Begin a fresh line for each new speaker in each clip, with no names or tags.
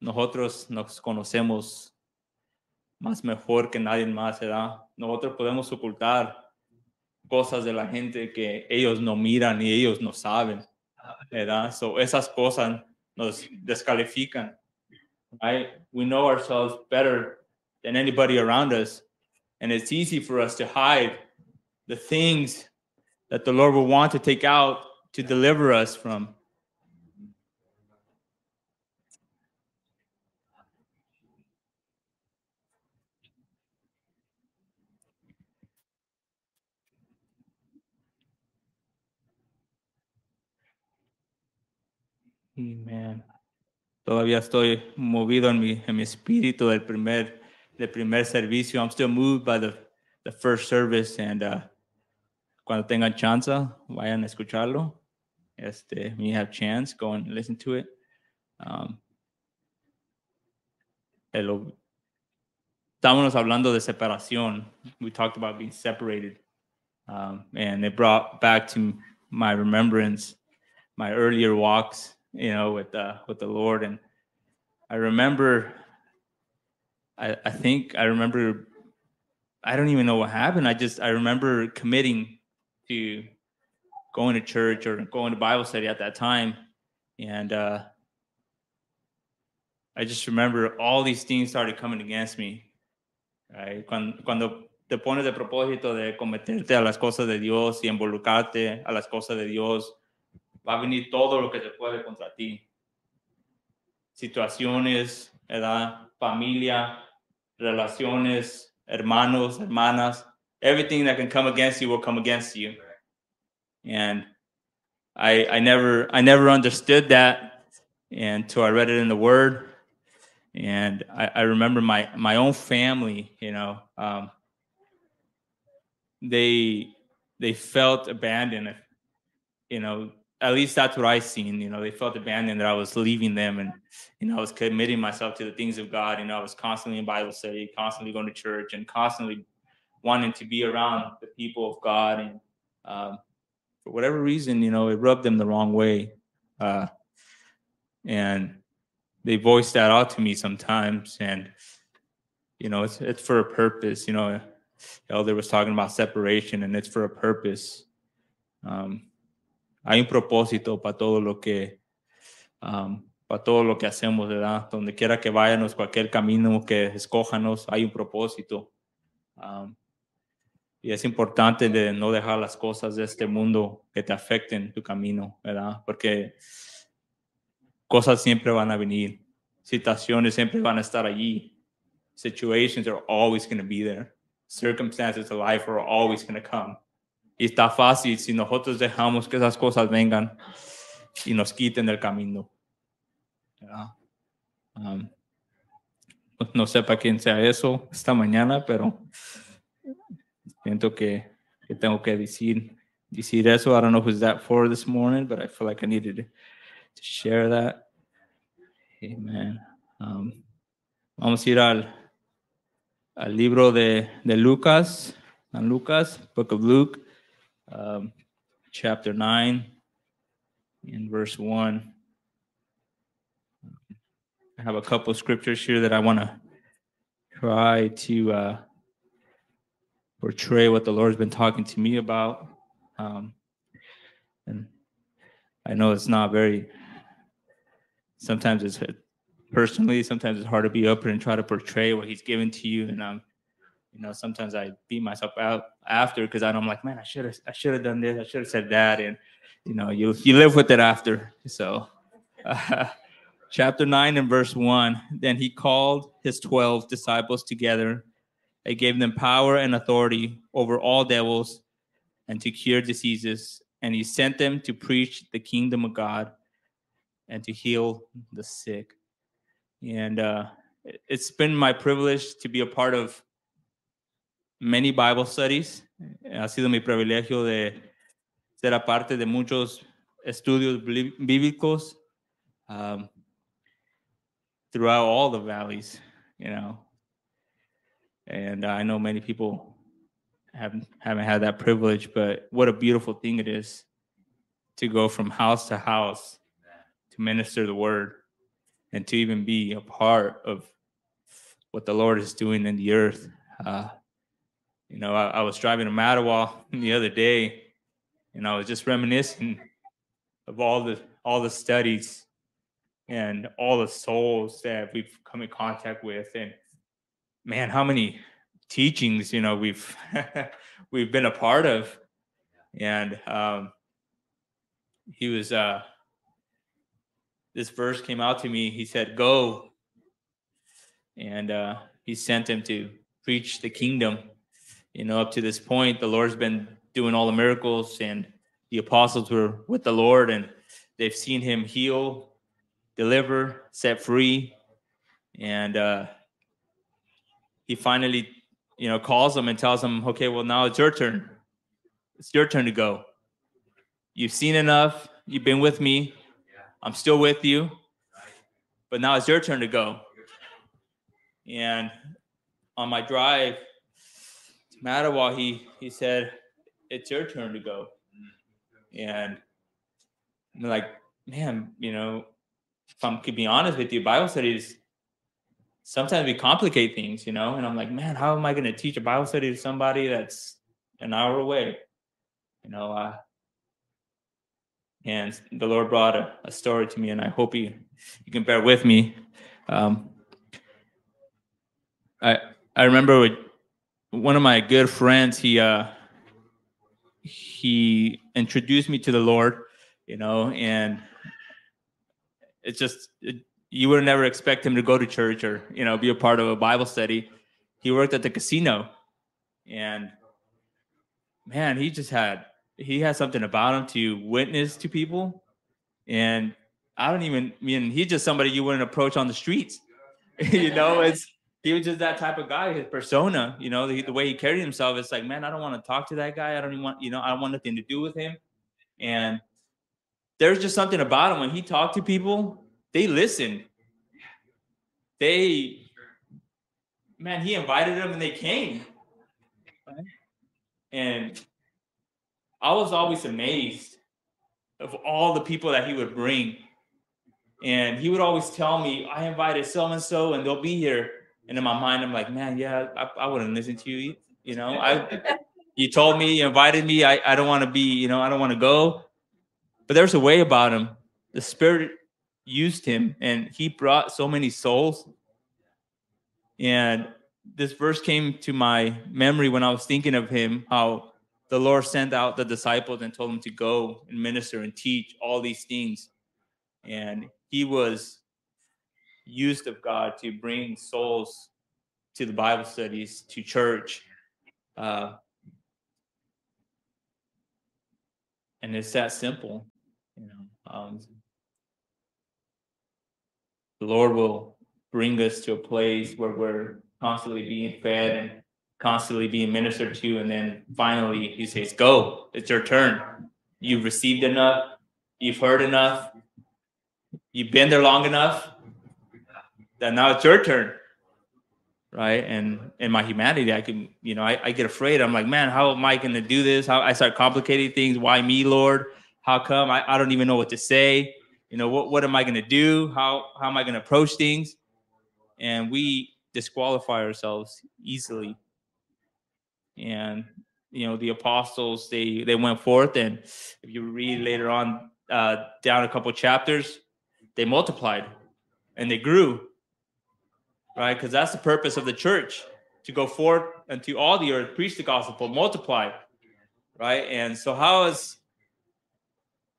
nosotros nos conocemos más mejor que nadie más, ¿verdad? Nosotros podemos ocultar cosas de la gente que ellos no miran y ellos no saben, ¿verdad? So, esas cosas nos descalifican, right? We know ourselves better than anybody around us, and it's easy for us to hide the things that the Lord will want to take out to deliver us from. Amen. Todavía estoy movido en mi, en mi espíritu del primer, del primer servicio. I'm still moved by the, the first service and uh, cuando tengan chance, vayan a escucharlo. Este, when you have chance, go and listen to it. Um, el, estábamos hablando de separación. We talked about being separated. Um, and it brought back to my remembrance my earlier walks, you know, with uh, with the Lord. And I remember, I, I think I remember, I don't even know what happened. I just I remember committing to going to church or going to Bible study at that time, and uh, I just remember all these things started coming against me. Right? Cuando, cuando te pones de propósito de cometerte a las cosas de Dios y involucrarte a las cosas de Dios, va a venir todo lo que se puede contra ti. Situaciones, edad, familia, relaciones, hermanos, hermanas, everything that can come against you will come against you. And I I never I never understood that until I read it in the Word. And I, I remember my my own family, you know, um, they they felt abandoned. You know, at least that's what I seen. You know, they felt abandoned that I was leaving them, and you know, I was committing myself to the things of God. You know, I was constantly in Bible study, constantly going to church, and constantly wanting to be around the people of God. And um, for whatever reason, you know, it rubbed them the wrong way, uh, and they voiced that out to me sometimes. And you know, it's it's for a purpose. You know, Elder was talking about separation, and it's for a purpose. Um, hay un propósito para todo lo que um, para todo lo que hacemos, ¿verdad? Donde quiera que vayamos, cualquier camino que escojanos, hay un propósito. Y es importante de no dejar las cosas de este mundo que te afecten tu camino, ¿verdad? Porque cosas siempre van a venir, situaciones siempre van a estar allí. Situations are always going to be there. Circumstances of life are always going to come. Y está fácil si nosotros dejamos que esas cosas vengan y nos quiten del camino. Um, no sé para quién sea eso esta mañana, pero siento que, que tengo que decir, decir eso. I don't know who's that for this morning, but I feel like I needed to share that. Amen. Um, vamos a ir al, al libro de, de Lucas, San Lucas, Book of Luke, um, chapter 9, in verse 1. I have a couple scriptures here that I want to try to uh, portray what the Lord's been talking to me about. Um, and I know it's not very, sometimes it's personally, sometimes it's hard to be up and try to portray what He's given to you. And um, you know, sometimes I beat myself out after because I'm like, man, I should have, I should have done this, I should have said that, and you know, you you live with it after. So, uh, chapter nine and verse one. Then he called his twelve disciples together and gave them power and authority over all devils and to cure diseases. And he sent them to preach the kingdom of God and to heal the sick. And uh, it's been my privilege to be a part of many Bible studies. Ha sido mi privilegio de ser a parte de muchos estudios bíblicos um, throughout all the valleys, you know. And I know many people haven't haven't had that privilege, but what a beautiful thing it is to go from house to house to minister the word. and to even be a part of what the Lord is doing in the earth. Uh, you know, I, I was driving to Mattawa the other day, and I was just reminiscing of all the all the studies and all the souls that we've come in contact with, and man, how many teachings you know we've we've been a part of, and um, he was uh, this verse came out to me. He said, "Go," and uh, he sent him to preach the kingdom. You know, up to this point, the Lord's been doing all the miracles, and the apostles were with the Lord, and they've seen him heal, deliver, set free, and uh, he finally, you know, calls them and tells them, "Okay, well now it's your turn. It's your turn to go. You've seen enough. You've been with me. I'm still with you, but now it's your turn to go." And on my drive Mattawa, he said, "It's your turn to go." And I'm like, man, you know, if I'm to be honest with you, Bible studies sometimes we complicate things, you know. And I'm like, man, how am I going to teach a Bible study to somebody that's an hour away? You know, uh, and the Lord brought a, a, story to me, and I hope you you can bear with me. Um, I I remember one of my good friends. He uh, he introduced me to the Lord, you know, and it's just it, you would never expect him to go to church or you know be a part of a Bible study. He worked at the casino, and man, he just had he had something about him to witness to people, and I don't even I mean he's just somebody you wouldn't approach on the streets. you know, it's he was just that type of guy. His persona, you know, the, the way he carried himself. It's like, man, I don't want to talk to that guy. I don't even want, you know, I don't want nothing to do with him. And there's just something about him when he talked to people, they listened. They, man, he invited them and they came. And I was always amazed of all the people that he would bring. And he would always tell me, I invited so and so, and they'll be here. And in my mind, I'm like, man, yeah, I, I wouldn't listen to you. You know, I you told me, you invited me. I, I don't want to be, you know, I don't want to go. But there's a way about him. The spirit used him and he brought so many souls. And this verse came to my memory when I was thinking of him, how the Lord sent out the disciples and told them to go and minister and teach all these things. And he was used of God to bring souls to the Bible studies, to church. Uh, and it's that simple, you know. Um, the Lord will bring us to a place where we're constantly being fed and constantly being ministered to, and then finally He says, "Go! It's your turn. You've received enough. You've heard enough. You've been there long enough that now it's your turn right? And in my humanity i can you know I, I, get afraid. I'm like man how am i going to do this? How i start complicating things. Why me lord? How come? I, I don't even know what to say. You know what, what am i going to do? How how am i going to approach things? And we disqualify ourselves easily. And you know the apostles they they went forth and if you read later on uh, down a couple chapters they multiplied and they grew right? Because that's the purpose of the church to go forth and to all the earth, preach the gospel, multiply, right? And so, how is,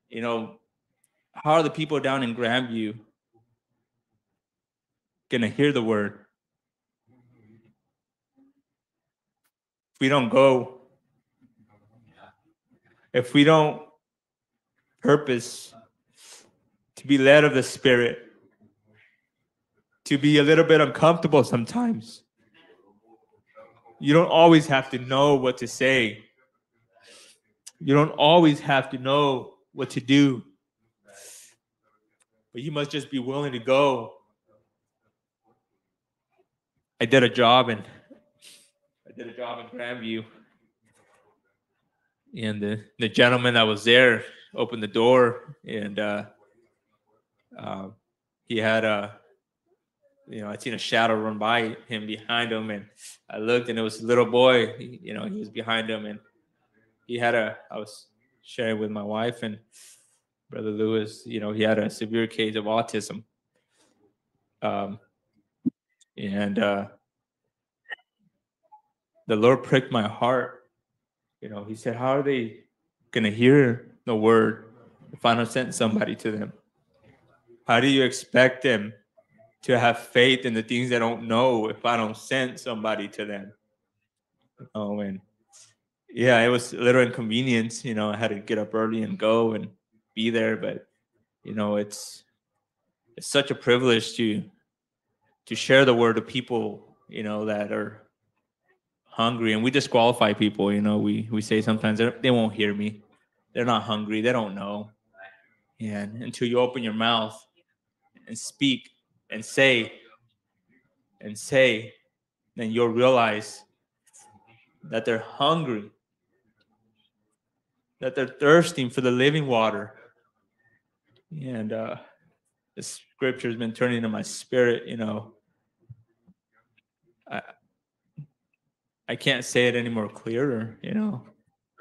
you know, how are the people down in Grandview going to hear the word? If we don't go, if we don't purpose to be led of the Spirit, to be a little bit uncomfortable sometimes. You don't always have to know what to say. You don't always have to know what to do. But you must just be willing to go. I did a job and I did a job in Grandview. And the, the gentleman that was there opened the door and uh, uh, he had a you know, I seen a shadow run by him behind him, and I looked, and it was a little boy. You know, he was behind him, and he had a. I was sharing with my wife and brother Lewis. You know, he had a severe case of autism. Um, and uh, the Lord pricked my heart. You know, He said, "How are they going to hear the word if I don't send somebody to them? How do you expect them to have faith in the things they don't know if I don't send somebody to them?" Oh, and yeah, it was a little inconvenience. You know, I had to get up early and go and be there, but you know, it's it's such a privilege to to share the word to people, you know, that are hungry and we disqualify people, you know, we we say sometimes they won't hear me. They're not hungry, they don't know. And until you open your mouth and speak and say and say, then you'll realize that they're hungry, that they're thirsting for the living water. And uh, the scripture has been turning to my spirit, you know. I, I can't say it any more clearer, you know.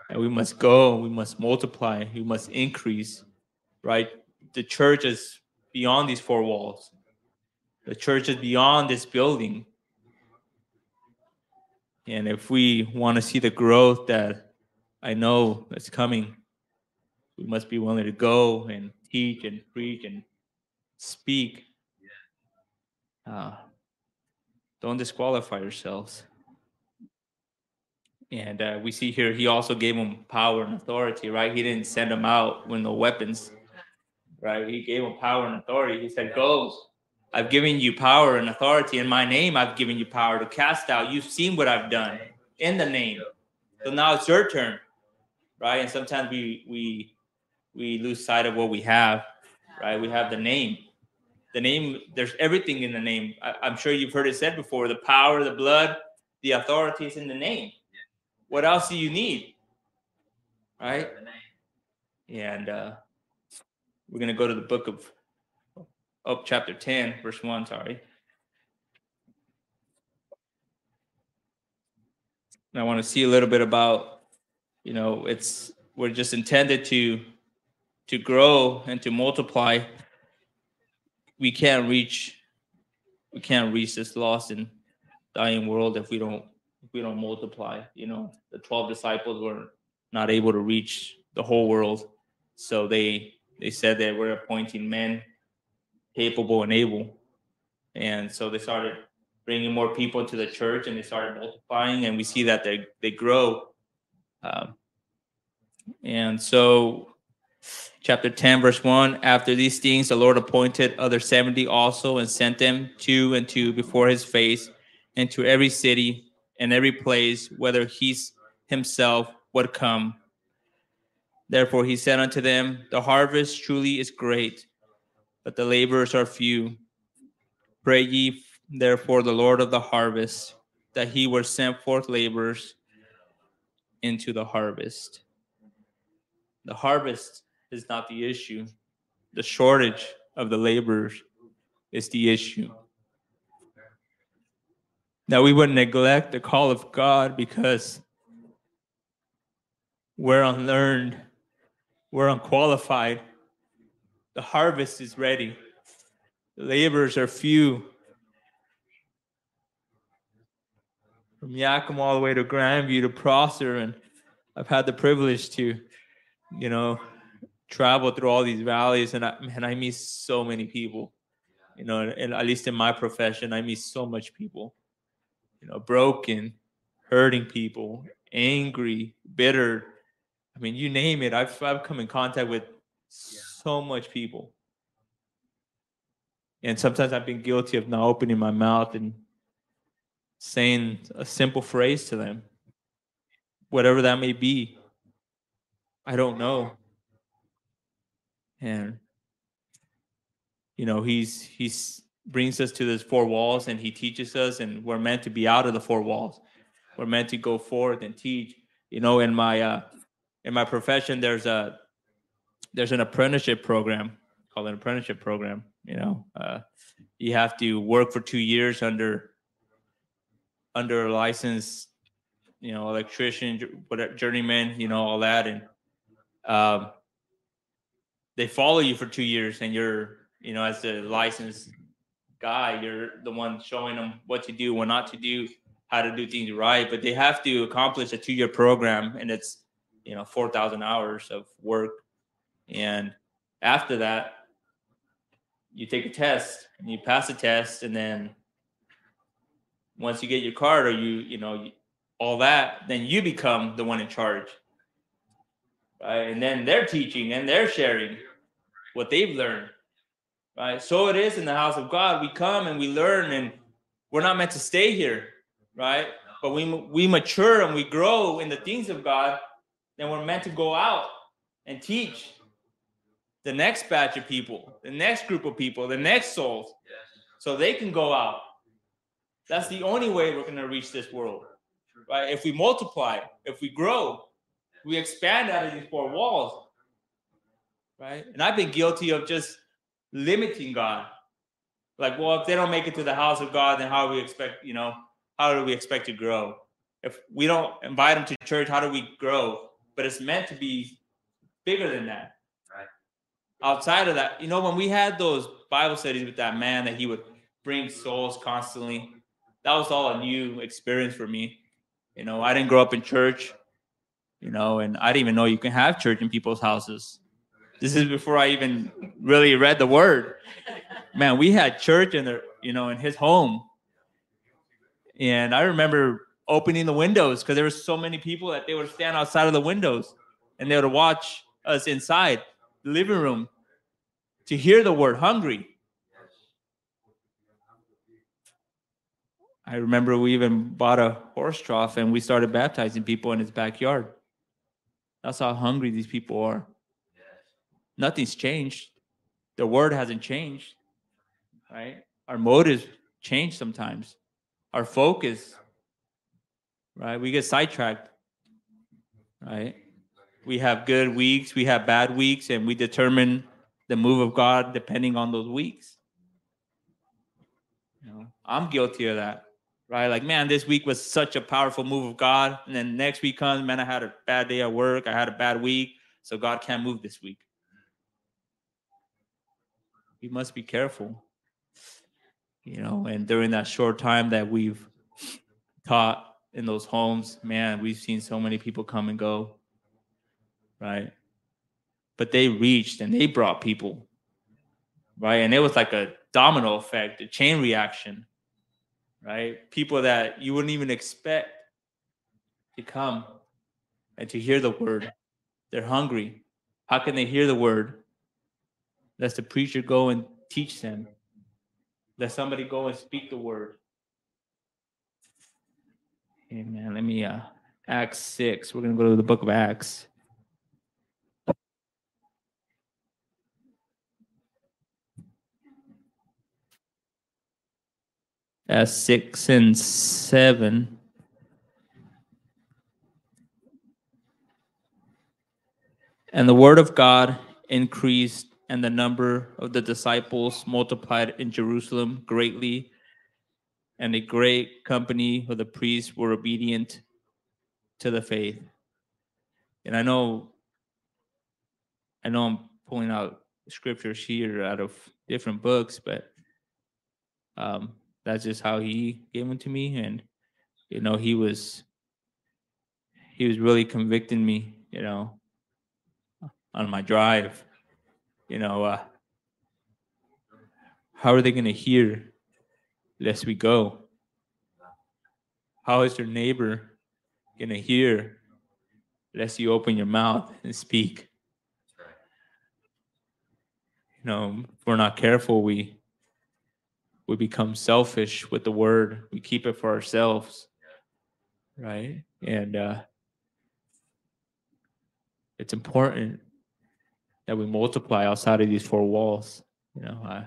And we must go, we must multiply, we must increase, right? The church is beyond these four walls. The church is beyond this building. And if we want to see the growth that I know is coming, we must be willing to go and teach and preach and speak. Uh, don't disqualify yourselves. And uh, we see here, he also gave them power and authority, right? He didn't send them out with no weapons, right? He gave them power and authority. He said, Go, I've given you power and authority. In my name, I've given you power to cast out. You've seen what I've done in the name. So now it's your turn, right? And sometimes we we we lose sight of what we have, right? We have the name. The name, there's everything in the name. I, I'm sure you've heard it said before the power, the blood, the authority is in the name what else do you need? Right? And uh, we're going to go to the book of, oh, chapter 10, verse 1, sorry. And I want to see a little bit about, you know, it's, we're just intended to, to grow and to multiply. We can't reach, we can't reach this lost and dying world if we don't if we don't multiply. You know, the 12 disciples were not able to reach the whole world. So they they said that we're appointing men capable and able. And so they started bringing more people to the church and they started multiplying and we see that they, they grow. Um, and so chapter 10 verse 1 after these things the lord appointed other 70 also and sent them two and two before his face into every city and every place, whether he himself would come. Therefore he said unto them, The harvest truly is great, but the laborers are few. Pray ye therefore the Lord of the harvest, that he will send forth laborers into the harvest. The harvest is not the issue, the shortage of the laborers is the issue that we would neglect the call of God because we're unlearned, we're unqualified. The harvest is ready, the laborers are few. From Yakima all the way to Grandview to Prosser, and I've had the privilege to, you know, travel through all these valleys, and I, man, I meet so many people. You know, and at least in my profession, I meet so much people you know, broken, hurting people, angry, bitter. I mean, you name it. I've I've come in contact with so much people. And sometimes I've been guilty of not opening my mouth and saying a simple phrase to them, whatever that may be. I don't know. And you know, he's he's brings us to those four walls and he teaches us and we're meant to be out of the four walls we're meant to go forth and teach you know in my uh in my profession there's a there's an apprenticeship program called an apprenticeship program You know, uh, you have to work for two years under under a license, you know, electrician, whatever, journeyman, you know, all that, and um, they follow you for two years, and you're, you know, as the licensed guy, you're the one showing them what to do, what not to do, how to do things right. But they have to accomplish a two year program, and it's, you know, four thousand hours of work, and after that, you take a test and you pass a test, and then once you get your card or you, you know, all that, then you become the one in charge. Right? And then they're teaching and they're sharing what they've learned. Right? So it is in the house of God. We come and we learn and we're not meant to stay here, right? But we we mature and we grow in the things of God, then we're meant to go out and teach the next batch of people, the next group of people, the next souls, so they can go out. That's the only way we're going to reach this world, right? If we multiply, if we grow, we expand out of these four walls, right? And I've been guilty of just limiting God. Like, well, if they don't make it to the house of God, then how do we expect, you know, how do we expect to grow? If we don't invite them to church, how do we grow? But it's meant to be bigger than that outside of that, you know, when we had those Bible studies with that man that he would bring souls constantly, that was all a new experience for me. You know, I didn't grow up in church, you know, and I didn't even know you can have church in people's houses. This is before I even really read the word. Man, we had church in the, you know, in his home. And I remember opening the windows because there were so many people that they would stand outside of the windows and they would watch us inside living room to hear the word hungry. I remember we even bought a horse trough and we started baptizing people in his backyard. That's how hungry these people are. Nothing's changed. The word hasn't changed, right? Our motives change sometimes. Our focus, right? We get sidetracked, right? We have good weeks, we have bad weeks, and we determine the move of God depending on those weeks. You know, I'm guilty of that, right? Like, man, this week was such a powerful move of God, and then next week comes, man, I had a bad day at work, I had a bad week, so God can't move this week. We must be careful, you know. And during that short time that we've taught in those homes, man, we've seen so many people come and go right? But they reached and they brought people, right? And it was like a domino effect, a chain reaction, right? People that you wouldn't even expect to come and to hear the word. They're hungry. How can they hear the word? Let the preacher go and teach them. Let somebody go and speak the word. Amen. Let me uh Acts 6. We're gonna go to the book of Acts. Uh, six and seven. And the word of God increased, and the number of the disciples multiplied in Jerusalem greatly, and a great company of the priests were obedient to the faith. And I know, I know I'm pulling out scriptures here out of different books, but um, that's just how he gave them to me. And you know he was he was really convicting me you know on my drive. You know uh how are they going to hear lest we go? How is your neighbor going to hear lest you open your mouth and speak? You know if we're not careful we we become selfish with the word. We keep it for ourselves, right? And uh, it's important that we multiply outside of these four walls. You know, uh,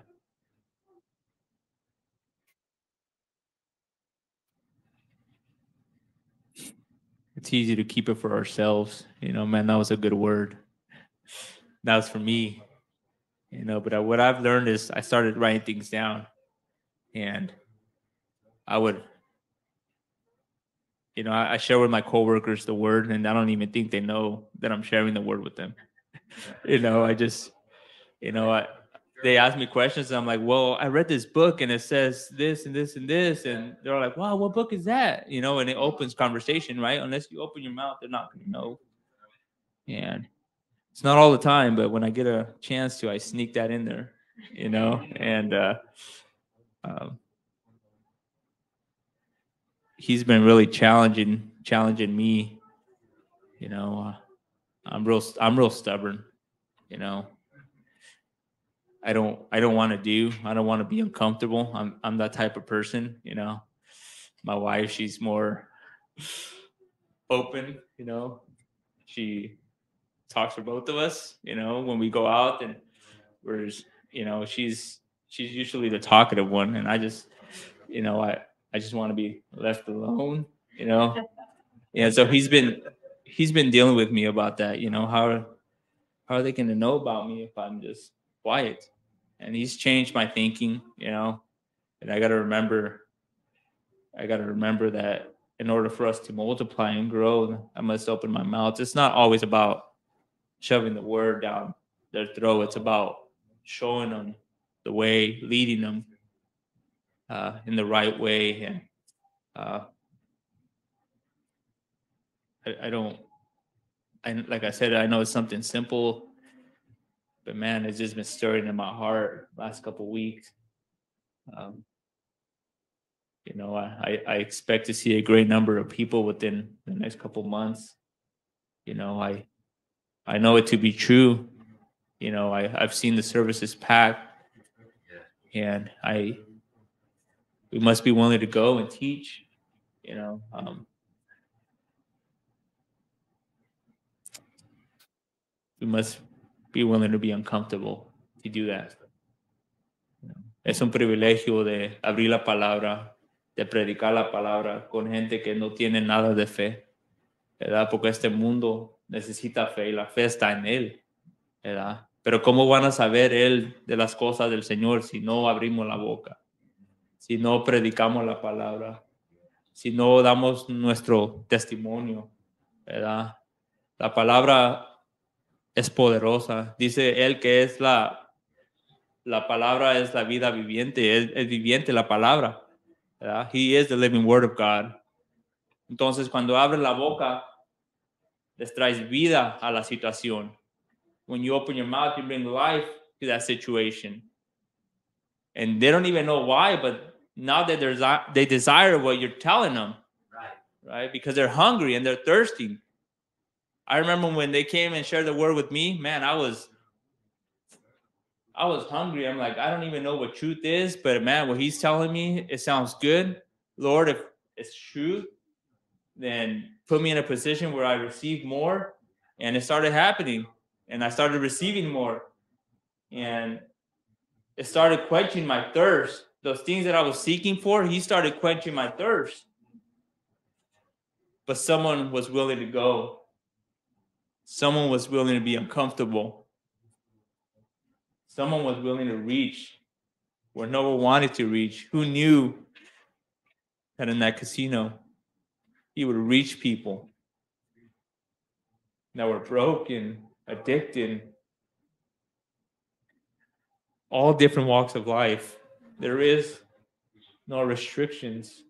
it's easy to keep it for ourselves. You know, man, that was a good word. That was for me. You know, but what I've learned is I started writing things down, and I would, you know, I, I share with my coworkers the word, and I don't even think they know that I'm sharing the word with them. you know, I just, you know, I they ask me questions and I'm like, well, I read this book and it says this and this and this. And they're like, wow, what book is that? You know, and it opens conversation, right? Unless you open your mouth, they're not going to know. And it's not all the time, but when I get a chance to, I sneak that in there, you know, and, uh, um, he's been really challenging, challenging me, you know, uh, I'm real, I'm real stubborn, you know, I don't I don't want to do. I don't want to be uncomfortable. I'm I'm that type of person, you know. My wife, she's more open, you know. She talks for both of us, you know, when we go out and we're you know, she's she's usually the talkative one and I just you know, I I just want to be left alone, you know. Yeah, so he's been he's been dealing with me about that, you know, how how are they going to know about me if I'm just quiet? and he's changed my thinking, you know. And I got to remember, I got to remember that in order for us to multiply and grow, I must open my mouth. It's not always about shoving the word down their throat. It's about showing them the way, leading them uh, in the right way, and uh, I, I don't. I like I said, I know it's something simple but man, it's just been stirring in my heart last couple weeks. Um, you know, I, I expect to see a great number of people within the next couple months. You know, I I know it to be true. You know, I, I've seen the services packed and I we must be willing to go and teach, you know. Um, we must be willing to be uncomfortable to do that. Es un privilegio de abrir la palabra, de predicar la palabra con gente que no tiene nada de fe, ¿verdad? Porque este mundo necesita fe y la fe está en Él, ¿verdad? Pero ¿cómo van a saber Él de las cosas del Señor si no abrimos la boca? Si no predicamos la palabra, si no damos nuestro testimonio, ¿verdad? La palabra es poderosa. Dice él que es la, la palabra es la vida viviente, es, es viviente la palabra. ¿verdad? He is the living word of God. Entonces, cuando abre la boca, les traes vida a la situación. When you open your mouth, you bring life to that situation. And they don't even know why, but now that there's they desire what you're telling them. Right. Right? Because they're hungry and they're thirsty. I remember when they came and shared the word with me, man, I was I was hungry. I'm like, I don't even know what truth is, but man, what he's telling me, it sounds good. Lord, if it's true, then put me in a position where I receive more. And it started happening. And I started receiving more. And it started quenching my thirst. Those things that I was seeking for, he started quenching my thirst. But someone was willing to go Someone was willing to be uncomfortable. Someone was willing to reach where no one wanted to reach. Who knew that in that casino, he would reach people that were broken, addicted, all different walks of life. There is no restrictions.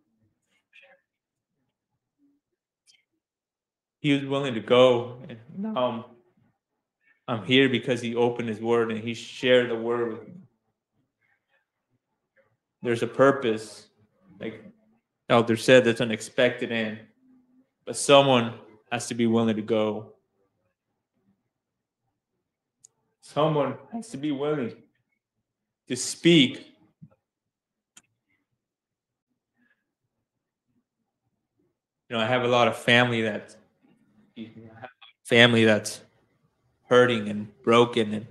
he was willing to go and now I'm, I'm here because he opened his word and he shared the word with me there's a purpose like elder said that's unexpected end but someone has to be willing to go someone has to be willing to speak you know i have a lot of family that family that's hurting and broken and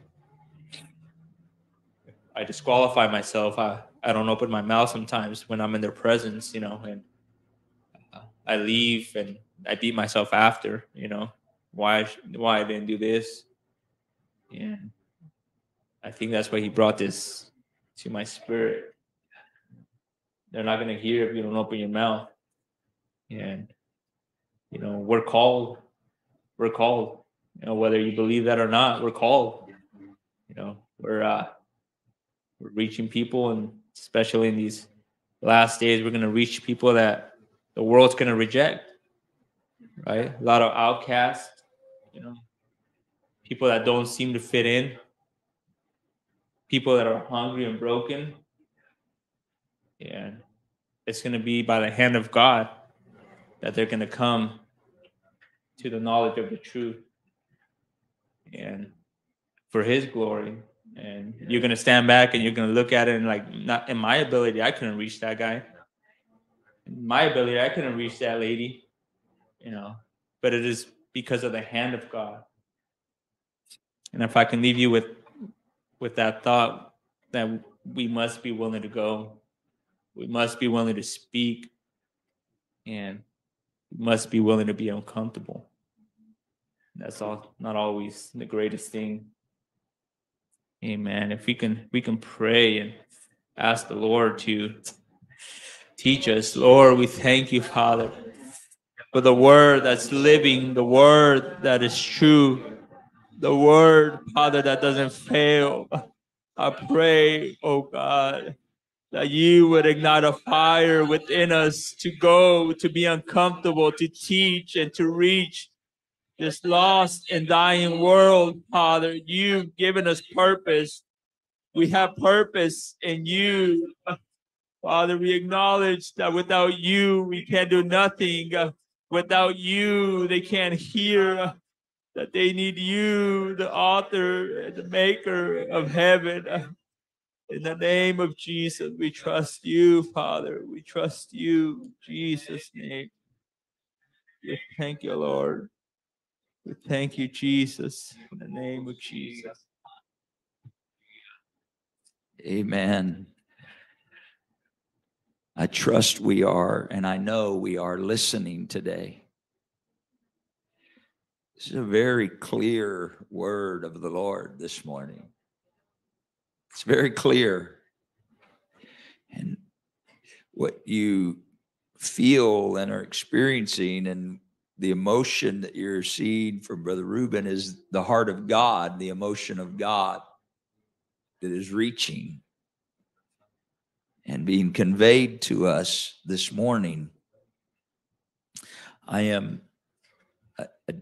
I disqualify myself. I, I don't open my mouth sometimes when I'm in their presence, you know, and uh, I leave and I beat myself after, you know, why why I didn't do this. Yeah. I think that's why he brought this to my spirit. They're not going to hear if you don't open your mouth. And, you know, we're called. We're called. You know, whether you believe that or not, we're called. You know, we're uh we're reaching people and especially in these last days, we're gonna reach people that the world's gonna reject. Right? A lot of outcasts, you know, people that don't seem to fit in, people that are hungry and broken. And it's going to be by the hand of God that they're going to come to the knowledge of the truth and for his glory. And you're going to stand back and you're going to look at it and like not in my ability i couldn't reach that guy. In my ability i couldn't reach that lady you know. But it is because of the hand of god and if i can leave you with with that thought that we must be willing to go. We must be willing to speak. And must be willing to be uncomfortable. That's all not always the greatest thing. Amen. If we can we can pray and ask the lord to teach us. Lord we thank you father for the word that's living the word that is true the word father that doesn't fail i pray oh god that you would ignite a fire within us to go to be uncomfortable to teach and to reach this lost and dying world, Father. You've given us purpose. We have purpose in you. Father, we acknowledge that without you, we can do nothing. Without you, they can't hear that they need you, the author and the maker of heaven. In the name of Jesus, we trust you, Father. We trust you, Jesus' name. Thank you, Lord. We thank you, Jesus, in the name of Jesus.
Amen. I trust we are, and I know we are listening today. This is a very clear word of the Lord this morning. It's very clear. And what you feel and are experiencing and the emotion that you're seeing from Brother Ruben is the heart of God, the emotion of God that is reaching and being conveyed to us this morning. I am, I, I,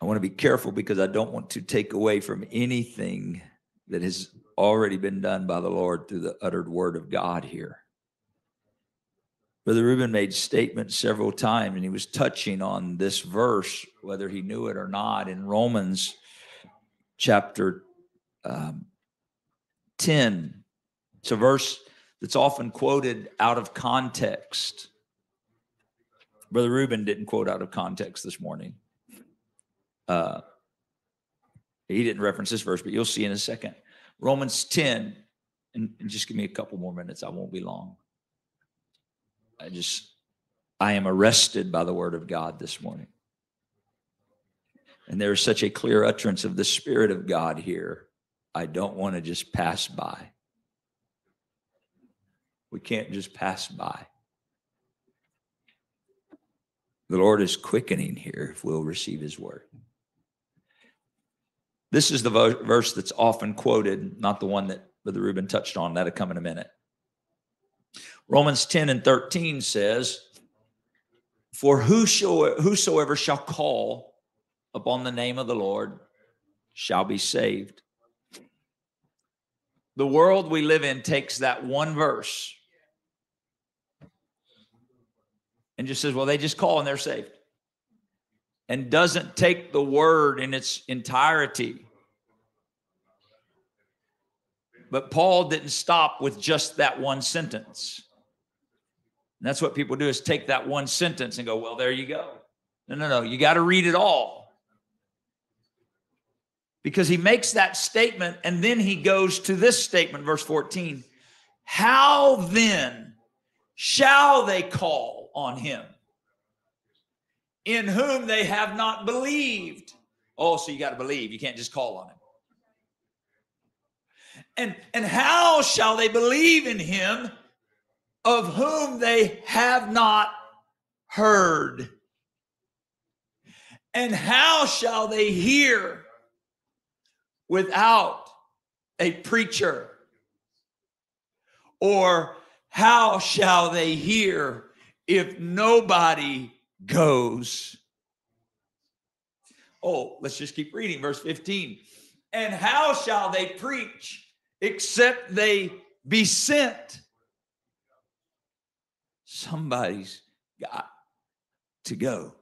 I want to be careful because I don't want to take away from anything that has already been done by the Lord through the uttered word of God here. Brother Ruben made statements several times, and he was touching on this verse, whether he knew it or not, in Romans chapter um, 10. It's a verse that's often quoted out of context. Brother Ruben didn't quote out of context this morning. Uh, he didn't reference this verse, but you'll see in a second. Romans 10, and, and just give me a couple more minutes, I won't be long. I just, I am arrested by the word of God this morning. And there is such a clear utterance of the Spirit of God here. I don't want to just pass by. We can't just pass by. The Lord is quickening here if we'll receive his word. This is the verse that's often quoted, not the one that Brother Ruben touched on. That'll come in a minute. Romans 10 and 13 says, For whosoever, whosoever shall call upon the name of the Lord shall be saved. The world we live in takes that one verse and just says, well, they just call and they're saved. And doesn't take the word in its entirety. But Paul didn't stop with just that one sentence. And that's what people do is take that one sentence and go, well, there you go. No, no, no. You got to read it all. Because he makes that statement and then he goes to this statement, verse 14. How then shall they call on him in whom they have not believed? Oh, so you got to believe. You can't just call on him. And, and how shall they believe in him of whom they have not heard? And how shall they hear without a preacher? Or how shall they hear if nobody goes? Oh, let's just keep reading. Verse 15. And how shall they preach except they be sent? Somebody's got to go.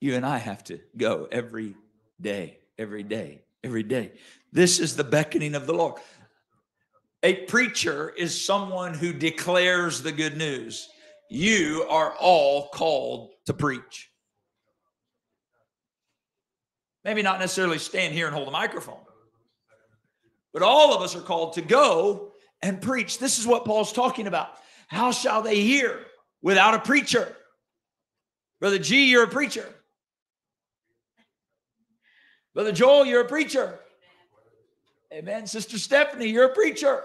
You and I have to go every day, every day, every day. This is the beckoning of the Lord. A preacher is someone who declares the good news. You are all called to preach. Maybe not necessarily stand here and hold a microphone, but all of us are called to go and preach. This is what Paul's talking about. How shall they hear without a preacher? Brother G, you're a preacher. Brother Joel, you're a preacher. Amen. Sister Stephanie, you're a preacher.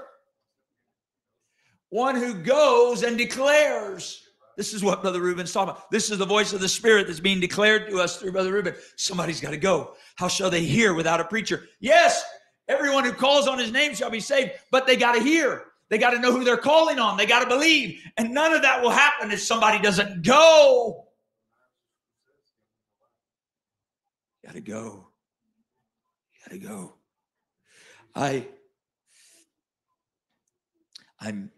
One who goes and declares. This is what Brother Ruben's talking about. This is the voice of the Spirit that's being declared to us through Brother Ruben. Somebody's got to go. How shall they hear without a preacher? Yes, everyone who calls on his name shall be saved, but they got to hear. They got to know who they're calling on. They got to believe. And none of that will happen if somebody doesn't go. Got to go. Got to go. I I'm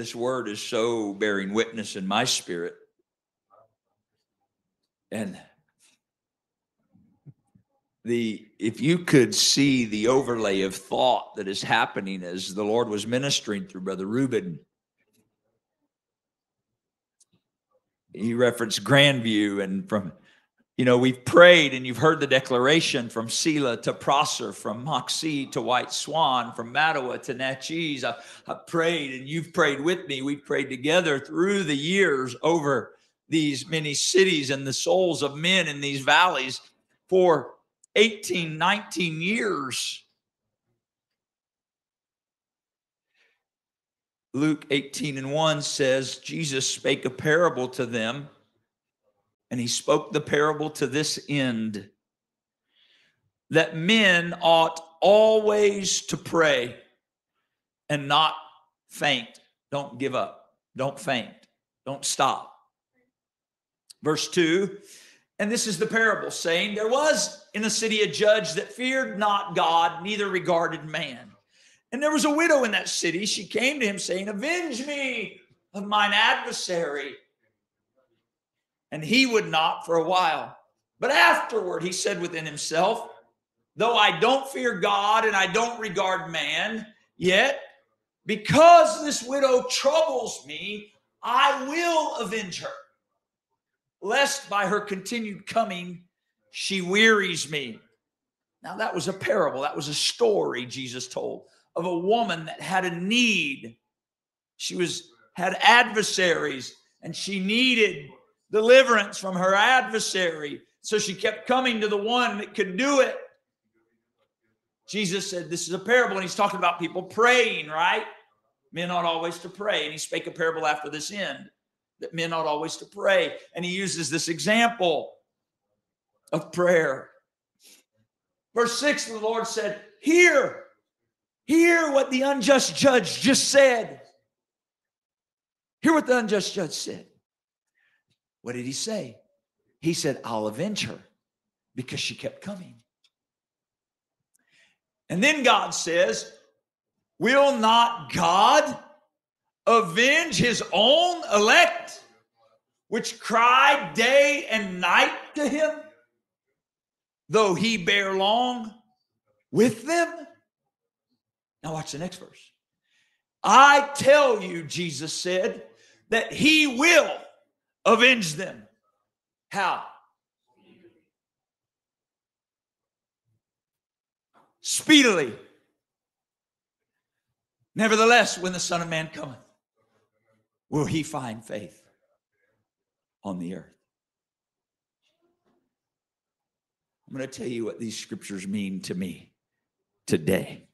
this word is so bearing witness in my spirit. And the if you could see the overlay of thought that is happening as the lord was ministering through brother ruben. He referenced grandview and from you know, we've prayed and you've heard the declaration from Selah to Prosser, from Moxee to White Swan, from Mattawa to Naches. I've prayed and you've prayed with me. We've prayed together through the years over these many cities and the souls of men in these valleys for 18, 19 years. Luke 18 and 1 says, Jesus spake a parable to them and he spoke the parable to this end that men ought always to pray and not faint. Don't give up. Don't faint. Don't stop. Verse 2 and this is the parable saying, There was in the city a judge that feared not God, neither regarded man. And there was a widow in that city. She came to him saying, Avenge me of mine adversary. And he would not for a while. But afterward, he said within himself, Though I don't fear God and I don't regard man, yet because this widow troubles me, I will avenge her, lest by her continued coming she wearies me. Now, that was a parable, that was a story Jesus told of a woman that had a need. She was had adversaries and she needed deliverance from her adversary. So she kept coming to the one that could do it. Jesus said, This is a parable, and he's talking about people praying, right? Men ought always to pray. And he spake a parable after this end that men ought always to pray. And he uses this example of prayer. Verse 6, the Lord said, Hear, hear what the unjust judge just said. Hear what the unjust judge said. What did he say? He said, I'll avenge her because she kept coming. And then God says, Will not God avenge his own elect, which cry day and night to him, though he bear long with them? Now, watch the next verse. I tell you, Jesus said, that he will avenge them. How? Speedily. Nevertheless, when the Son of Man cometh, will he find faith on the earth? I'm going to tell you what these scriptures mean to me today.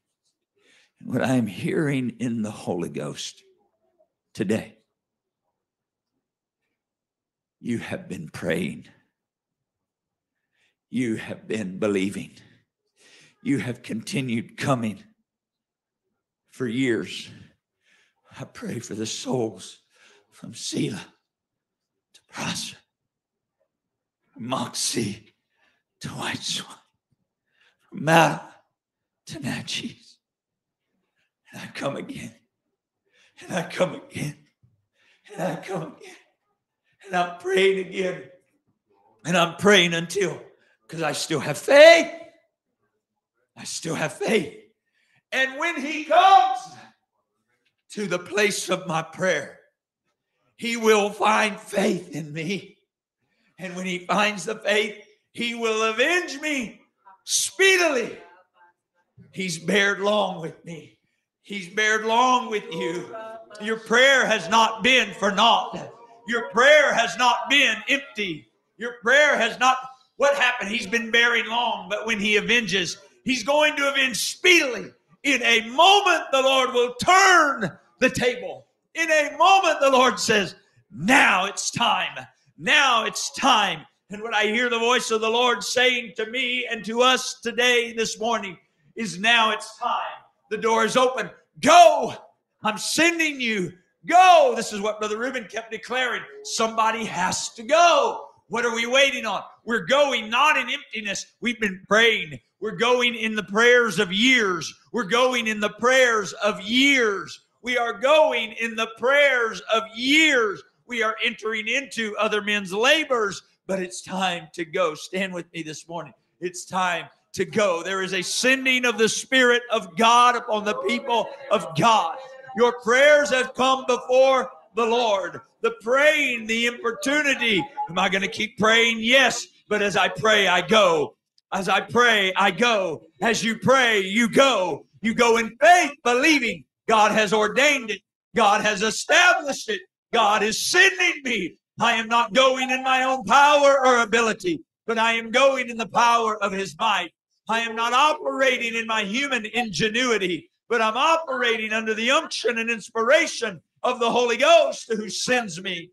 And what I am hearing in the Holy Ghost today. You have been praying. You have been believing. You have continued coming for years. I pray for the souls from Selah to Prosser, Moxee to White Swan, from Mata to Naches. And I come again, and I come again, and I come again, and I'm praying again, and I'm praying until, because I still have faith. I still have faith. And when he comes to the place of my prayer, he will find faith in me. And when he finds the faith, he will avenge me speedily. He's bared long with me. He's bared long with you. Your prayer has not been for naught. Your prayer has not been empty. Your prayer has not, what happened? He's been bearing long, but when he avenges, he's going to avenge speedily. In a moment, the Lord will turn the table. In a moment, the Lord says, Now it's time. Now it's time. And what I hear the voice of the Lord saying to me and to us today, this morning, is now it's time. The door is open. Go. I'm sending you. Go. This is what Brother Ruben kept declaring. Somebody has to go. What are we waiting on? We're going not in emptiness. We've been praying. We're going in the prayers of years. We're going in the prayers of years. We are going in the prayers of years. We are entering into other men's labors but it's time to go. Stand with me this morning. It's time to go. There is a sending of the Spirit of God upon the people of God. Your prayers have come before the Lord. The praying, the importunity. Am I going to keep praying? Yes. But as I pray, I go. As I pray, I go. As you pray, you go. You go in faith, believing God has ordained it. God has established it. God is sending me. I am not going in my own power or ability, but I am going in the power of his might. I am not operating in my human ingenuity, but I'm operating under the unction and inspiration of the Holy Ghost who sends me.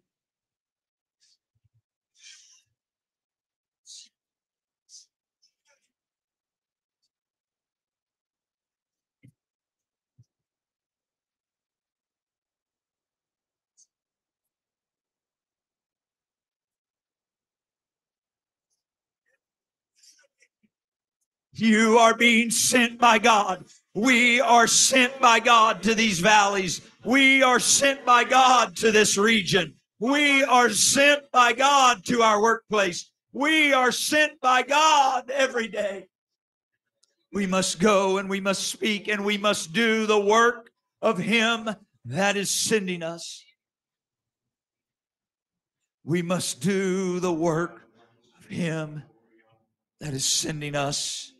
You are being sent by God. We are sent by God to these valleys. We are sent by God to this region. We are sent by God to our workplace. We are sent by God every day. We must go and we must speak and we must do the work of Him that is sending us. We must do the work of Him that is sending us.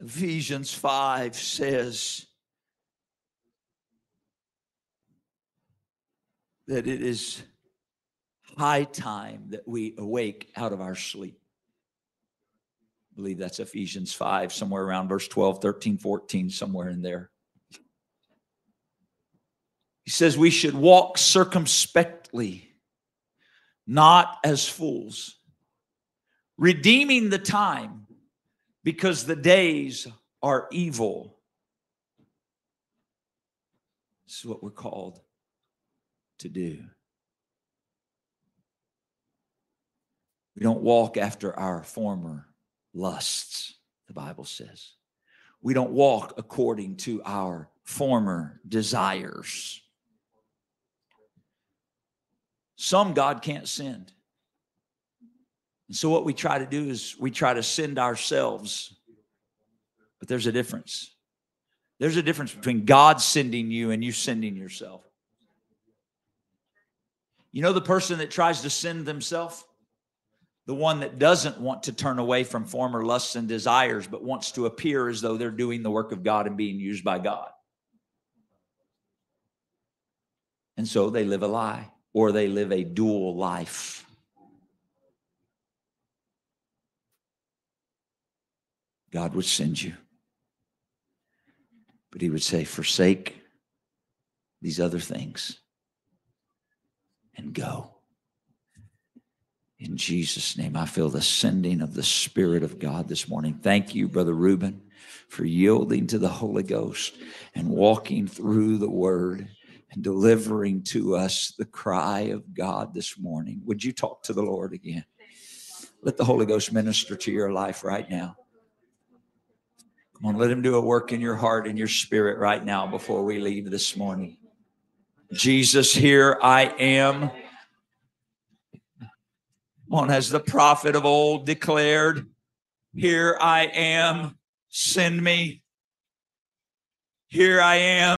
Ephesians 5 says that it is high time that we awake out of our sleep. I believe that's Ephesians 5, somewhere around verse 12, 13, 14, somewhere in there. He says we should walk circumspectly, not as fools, redeeming the time because the days are evil. This is what we're called to do. We don't walk after our former lusts, the Bible says. We don't walk according to our former desires. Some God can't send. And so what we try to do is we try to send ourselves. But there's a difference. There's a difference between God sending you and you sending yourself. You know the person that tries to send themselves? The one that doesn't want to turn away from former lusts and desires, but wants to appear as though they're doing the work of God and being used by God. And so they live a lie or they live a dual life. God would send you. But he would say, forsake these other things and go. In Jesus' name, I feel the sending of the Spirit of God this morning. Thank you, Brother Ruben, for yielding to the Holy Ghost and walking through the Word and delivering to us the cry of God this morning. Would you talk to the Lord again? Let the Holy Ghost minister to your life right now. Come on, let Him do a work in your heart and your spirit right now before we leave this morning. Jesus, here I am on as the prophet of old declared, Here I am, send me. Here I am.